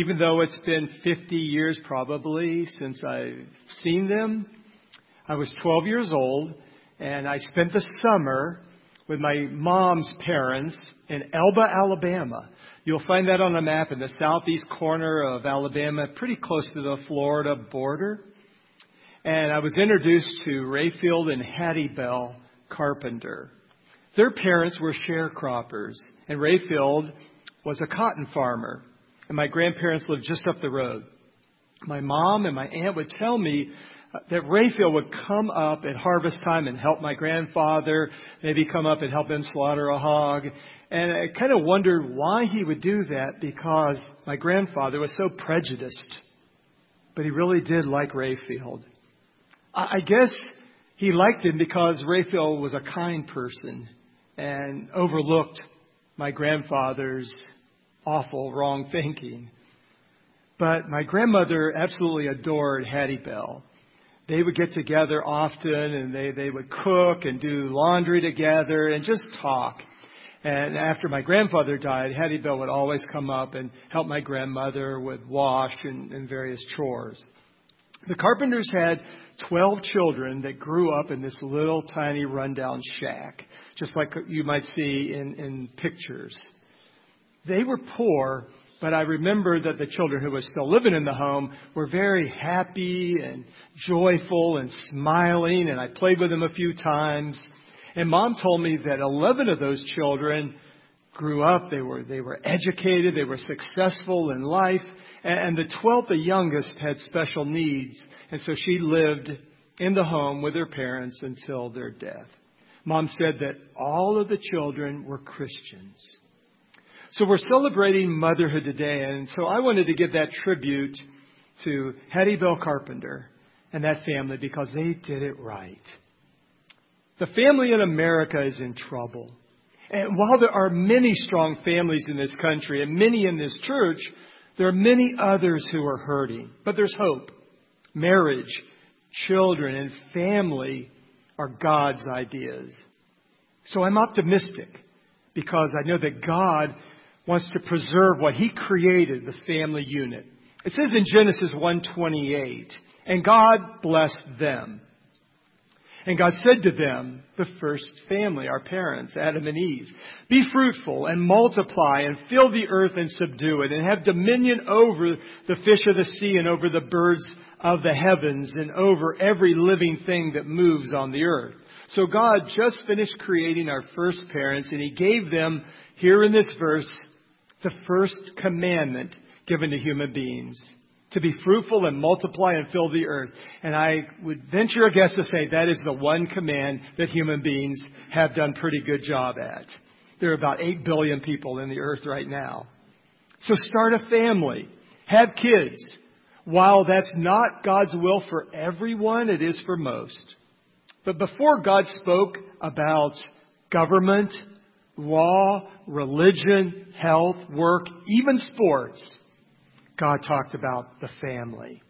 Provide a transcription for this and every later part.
Even though it's been 50 years probably since I've seen them, I was 12 years old and I spent the summer with my mom's parents in Elba, Alabama. You'll find that on a map in the southeast corner of Alabama, pretty close to the Florida border. And I was introduced to Rayfield and Hattie Bell Carpenter. Their parents were sharecroppers, and Rayfield was a cotton farmer, and my grandparents lived just up the road. My mom and my aunt would tell me that Rayfield would come up at harvest time and help my grandfather, maybe come up and help him slaughter a hog. And I kind of wondered why he would do that because my grandfather was so prejudiced. But he really did like Rayfield. I guess he liked him because Rayfield was a kind person and overlooked my grandfather's awful wrong thinking. But my grandmother absolutely adored Hattie Bell they would get together often and they, they would cook and do laundry together and just talk. And after my grandfather died, Hattie Bell would always come up and help my grandmother with wash and, and various chores. The Carpenters had 12 children that grew up in this little tiny rundown shack, just like you might see in, in pictures. They were poor, but I remember that the children who were still living in the home were very happy and joyful and smiling, and I played with them a few times. And mom told me that 11 of those children grew up, they were, they were educated, they were successful in life, and the 12th, the youngest, had special needs, and so she lived in the home with her parents until their death. Mom said that all of the children were Christians. So we're celebrating motherhood today, and so I wanted to give that tribute to Hattie Bell Carpenter and that family because they did it right. The family in America is in trouble. And while there are many strong families in this country and many in this church, there are many others who are hurting. But there's hope. Marriage, children, and family are God's ideas. So I'm optimistic because I know that God wants to preserve what he created, the family unit. It says in Genesis 1:28, and God blessed them. And God said to them, the first family, our parents, Adam and Eve, be fruitful and multiply and fill the earth and subdue it and have dominion over the fish of the sea and over the birds of the heavens and over every living thing that moves on the earth. So God just finished creating our first parents and He gave them, here in this verse, the first commandment given to human beings to be fruitful and multiply and fill the earth. And I would venture a guess to say that is the one command that human beings have done pretty good job at. There are about 8 billion people in the earth right now. So start a family. Have kids. While that's not God's will for everyone, it is for most. But before God spoke about government law, religion, health, work, even sports, God talked about the family.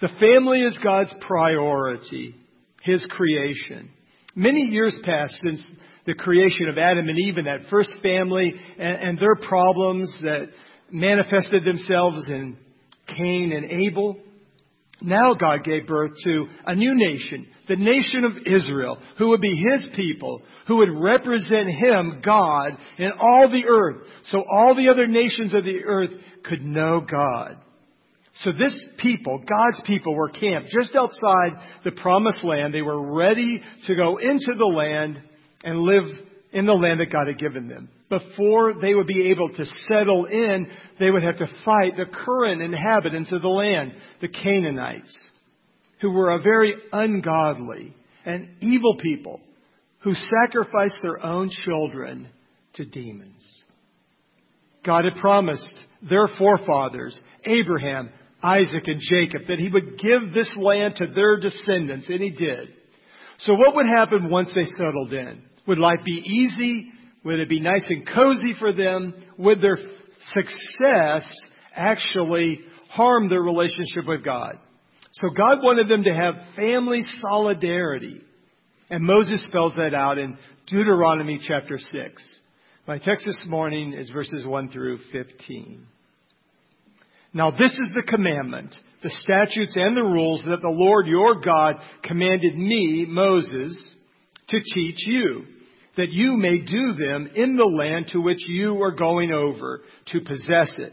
The family is God's priority, His creation. Many years passed since the creation of Adam and Eve and that first family and, and their problems that manifested themselves in Cain and Abel. Now God gave birth to a new nation, the nation of Israel, who would be His people, who would represent Him, God, in all the earth, so all the other nations of the earth could know God. So this people, God's people, were camped just outside the promised land. They were ready to go into the land and live in the land that God had given them. Before they would be able to settle in, they would have to fight the current inhabitants of the land, the Canaanites, who were a very ungodly and evil people who sacrificed their own children to demons. God had promised their forefathers, Abraham, Isaac, and Jacob, that he would give this land to their descendants, and he did. So what would happen once they settled in? Would life be easy? Would it be nice and cozy for them? Would their success actually harm their relationship with God? So God wanted them to have family solidarity. And Moses spells that out in Deuteronomy chapter 6. My text this morning is verses 1 through 15. Now this is the commandment, the statutes and the rules that the Lord your God commanded me, Moses, to teach you, that you may do them in the land to which you are going over to possess it,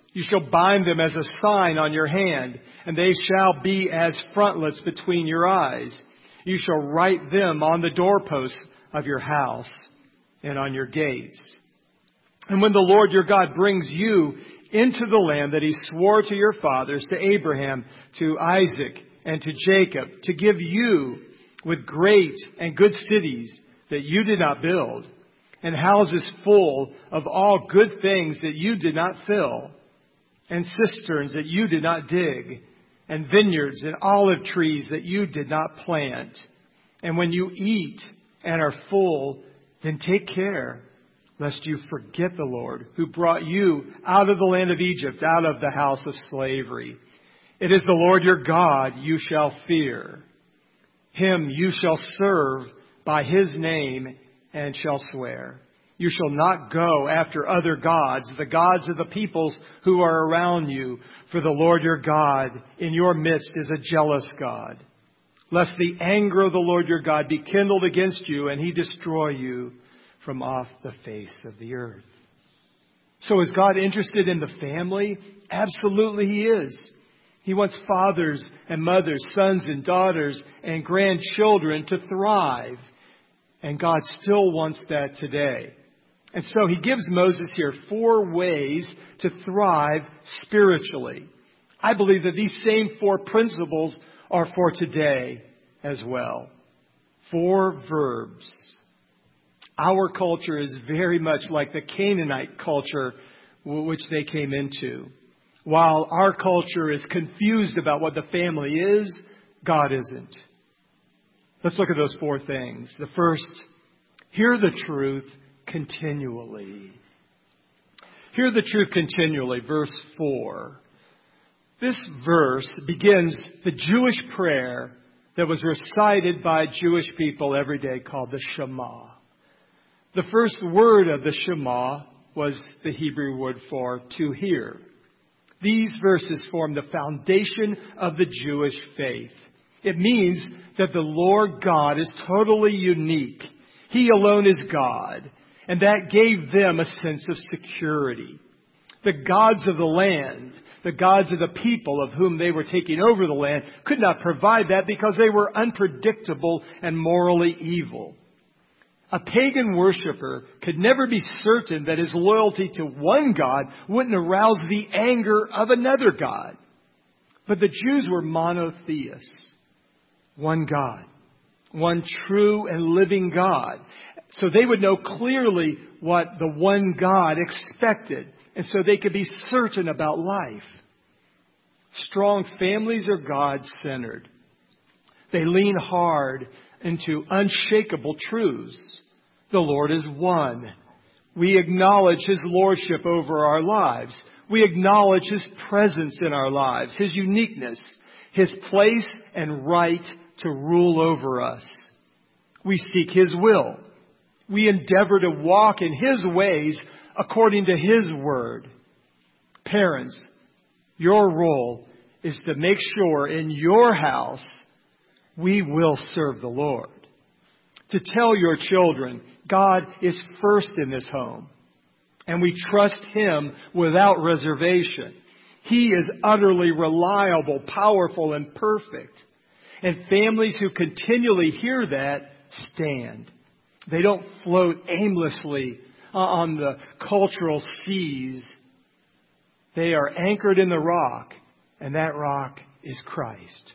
You shall bind them as a sign on your hand, and they shall be as frontlets between your eyes. You shall write them on the doorposts of your house and on your gates. And when the Lord your God brings you into the land that he swore to your fathers, to Abraham, to Isaac, and to Jacob, to give you with great and good cities that you did not build, and houses full of all good things that you did not fill, and cisterns that you did not dig, and vineyards and olive trees that you did not plant. And when you eat and are full, then take care lest you forget the Lord who brought you out of the land of Egypt, out of the house of slavery. It is the Lord your God you shall fear. Him you shall serve by his name and shall swear. You shall not go after other gods, the gods of the peoples who are around you, for the Lord your God in your midst is a jealous God. Lest the anger of the Lord your God be kindled against you and he destroy you from off the face of the earth. So is God interested in the family? Absolutely he is. He wants fathers and mothers, sons and daughters, and grandchildren to thrive. And God still wants that today. And so he gives Moses here four ways to thrive spiritually. I believe that these same four principles are for today as well. Four verbs our culture is very much like the Canaanite culture which they came into. While our culture is confused about what the family is, God isn't. Let's look at those four things. The first, hear the truth continually. Hear the truth continually, verse 4. This verse begins the Jewish prayer that was recited by Jewish people every day called the Shema. The first word of the Shema was the Hebrew word for to hear. These verses form the foundation of the Jewish faith. It means that the Lord God is totally unique. He alone is God. And that gave them a sense of security. The gods of the land, the gods of the people of whom they were taking over the land, could not provide that because they were unpredictable and morally evil. A pagan worshiper could never be certain that his loyalty to one God wouldn't arouse the anger of another God. But the Jews were monotheists. One God. One true and living God. So they would know clearly what the one God expected. And so they could be certain about life. Strong families are God centered. They lean hard into unshakable truths. The Lord is one. We acknowledge His Lordship over our lives. We acknowledge His presence in our lives, His uniqueness, His place and right to rule over us. We seek His will. We endeavor to walk in His ways according to His word. Parents, your role is to make sure in your house we will serve the Lord. To tell your children, God is first in this home. And we trust Him without reservation. He is utterly reliable, powerful, and perfect. And families who continually hear that stand. They don't float aimlessly uh, on the cultural seas. They are anchored in the rock, and that rock is Christ.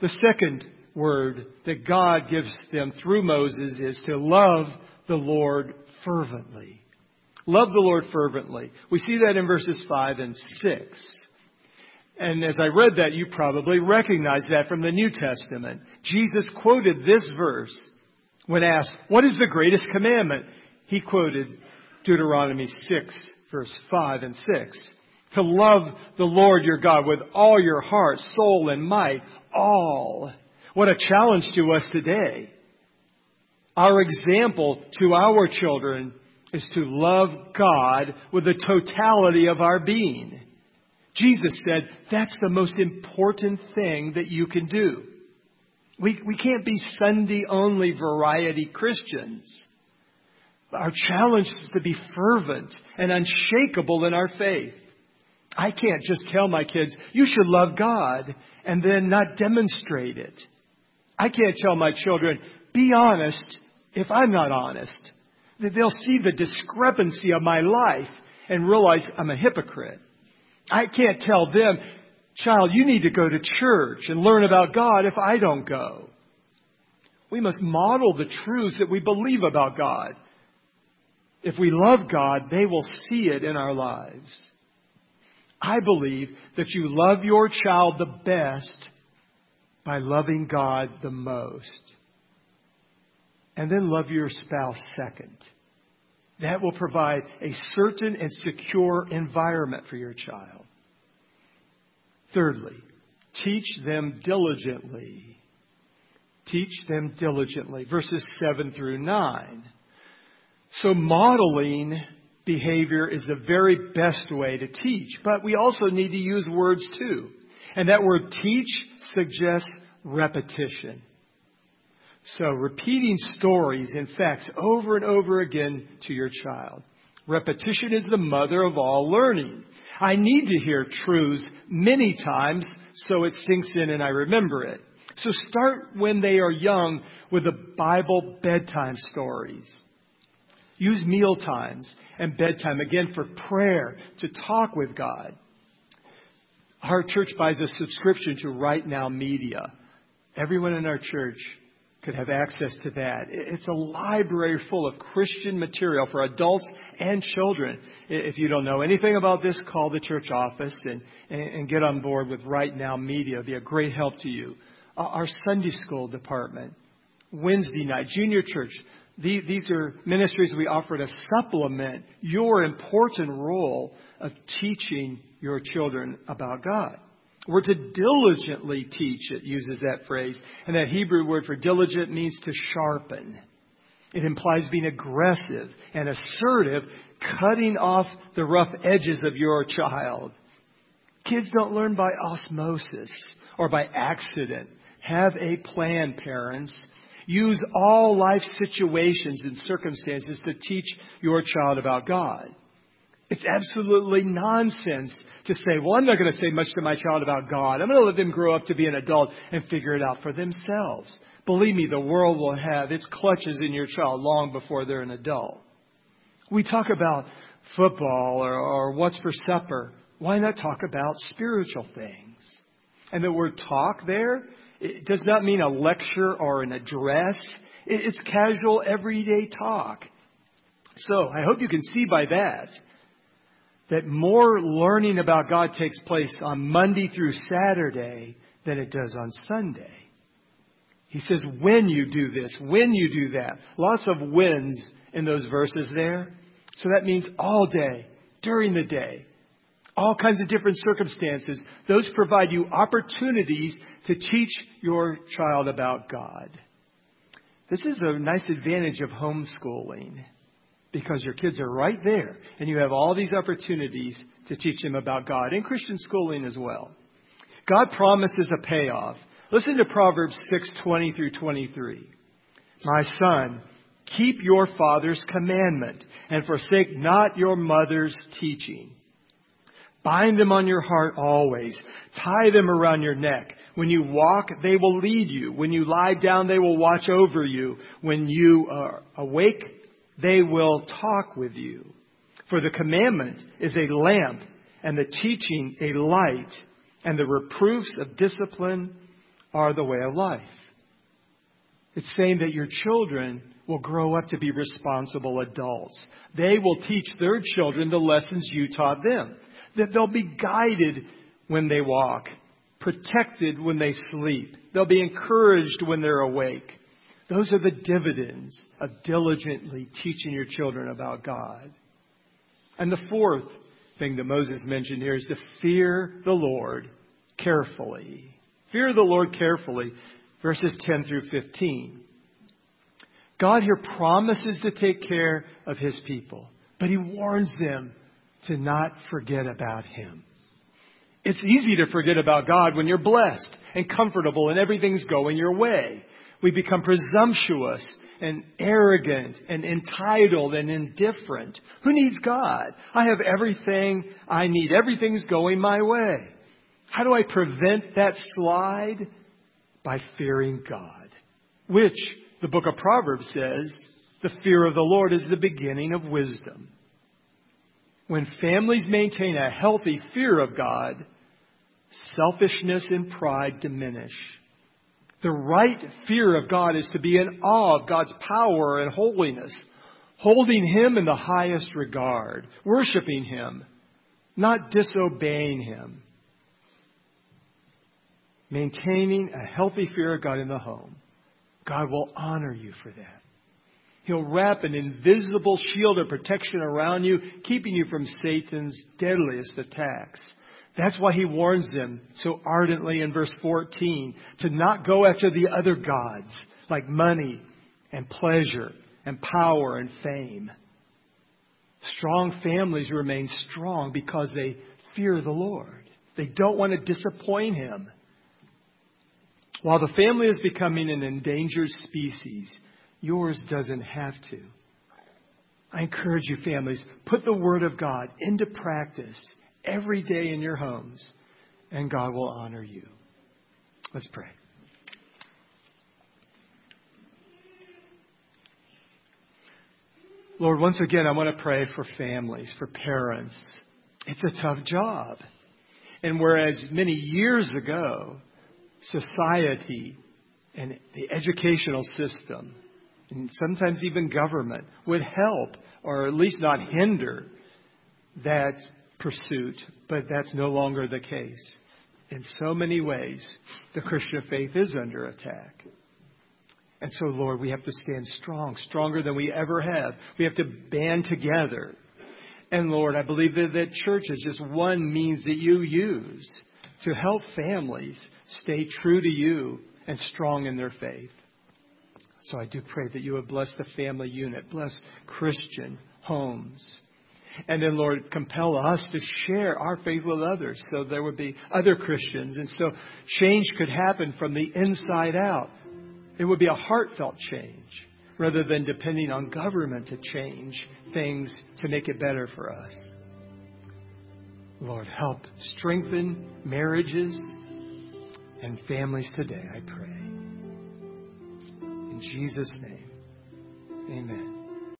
The second word that God gives them through Moses is to love the Lord fervently. Love the Lord fervently. We see that in verses 5 and 6. And as I read that, you probably recognize that from the New Testament. Jesus quoted this verse when asked, What is the greatest commandment? He quoted Deuteronomy 6, verse 5 and 6. To love the Lord your God with all your heart, soul, and might. All. What a challenge to us today. Our example to our children is to love God with the totality of our being. Jesus said that's the most important thing that you can do. We, we can't be Sunday only variety Christians. Our challenge is to be fervent and unshakable in our faith. I can't just tell my kids, you should love God, and then not demonstrate it. I can't tell my children, be honest if I'm not honest. They'll see the discrepancy of my life and realize I'm a hypocrite. I can't tell them, child, you need to go to church and learn about God if I don't go. We must model the truths that we believe about God. If we love God, they will see it in our lives. I believe that you love your child the best by loving God the most. And then love your spouse second. That will provide a certain and secure environment for your child. Thirdly, teach them diligently. Teach them diligently. Verses 7 through 9. So modeling behavior is the very best way to teach, but we also need to use words too. And that word teach suggests repetition. So repeating stories and facts over and over again to your child. Repetition is the mother of all learning. I need to hear truths many times so it sinks in and I remember it. So start when they are young with the Bible bedtime stories. Use meal times and bedtime again for prayer, to talk with God. Our church buys a subscription to Right Now Media. Everyone in our church could have access to that. It's a library full of Christian material for adults and children. If you don't know anything about this, call the church office and, and get on board with Right Now Media. It'll be a great help to you. Uh, our Sunday school department, Wednesday night, junior church, these are ministries we offer to supplement your important role of teaching your children about God. We're to diligently teach, it uses that phrase. And that Hebrew word for diligent means to sharpen. It implies being aggressive and assertive, cutting off the rough edges of your child. Kids don't learn by osmosis or by accident. Have a plan, parents. Use all life situations and circumstances to teach your child about God. It's absolutely nonsense to say, well, I'm not going to say much to my child about God. I'm going to let them grow up to be an adult and figure it out for themselves. Believe me, the world will have its clutches in your child long before they're an adult. We talk about football or, or what's for supper. Why not talk about spiritual things? And the word talk there it does not mean a lecture or an address. It's casual, everyday talk. So I hope you can see by that that more learning about God takes place on Monday through Saturday than it does on Sunday. He says, when you do this, when you do that. Lots of wins in those verses there. So that means all day, during the day, all kinds of different circumstances. Those provide you opportunities to teach your child about God. This is a nice advantage of homeschooling because your kids are right there and you have all these opportunities to teach them about God and Christian schooling as well. God promises a payoff. Listen to Proverbs 6:20 through 23. My son, keep your father's commandment and forsake not your mother's teaching Bind them on your heart always. Tie them around your neck. When you walk, they will lead you. When you lie down, they will watch over you. When you are awake, they will talk with you. For the commandment is a lamp, and the teaching a light, and the reproofs of discipline are the way of life. It's saying that your children will grow up to be responsible adults. They will teach their children the lessons you taught them that they'll be guided when they walk, protected when they sleep. They'll be encouraged when they're awake. Those are the dividends of diligently teaching your children about God. And the fourth thing that Moses mentioned here is to fear the Lord carefully. Fear the Lord carefully, verses 10 through 15. God here promises to take care of his people, but he warns them to not forget about Him. It's easy to forget about God when you're blessed and comfortable and everything's going your way. We become presumptuous and arrogant and entitled and indifferent. Who needs God? I have everything I need. Everything's going my way. How do I prevent that slide? By fearing God, which the book of Proverbs says the fear of the Lord is the beginning of wisdom. When families maintain a healthy fear of God, selfishness and pride diminish. The right fear of God is to be in awe of God's power and holiness, holding Him in the highest regard, worshiping Him, not disobeying Him. Maintaining a healthy fear of God in the home, God will honor you for that. He'll wrap an invisible shield of protection around you, keeping you from Satan's deadliest attacks. That's why he warns them so ardently in verse 14 to not go after the other gods like money and pleasure and power and fame. Strong families remain strong because they fear the Lord. They don't want to disappoint him. While the family is becoming an endangered species, Yours doesn't have to. I encourage you, families, put the Word of God into practice every day in your homes, and God will honor you. Let's pray. Lord, once again, I want to pray for families, for parents. It's a tough job. And whereas many years ago, society and the educational system and sometimes even government would help or at least not hinder that pursuit, but that's no longer the case. In so many ways, the Christian faith is under attack. And so, Lord, we have to stand strong, stronger than we ever have. We have to band together. And Lord, I believe that, that church is just one means that you use to help families stay true to you and strong in their faith. So I do pray that you would bless the family unit, bless Christian homes. And then, Lord, compel us to share our faith with others so there would be other Christians. And so change could happen from the inside out. It would be a heartfelt change rather than depending on government to change things to make it better for us. Lord, help strengthen marriages and families today, I pray. In Jesus' name, amen.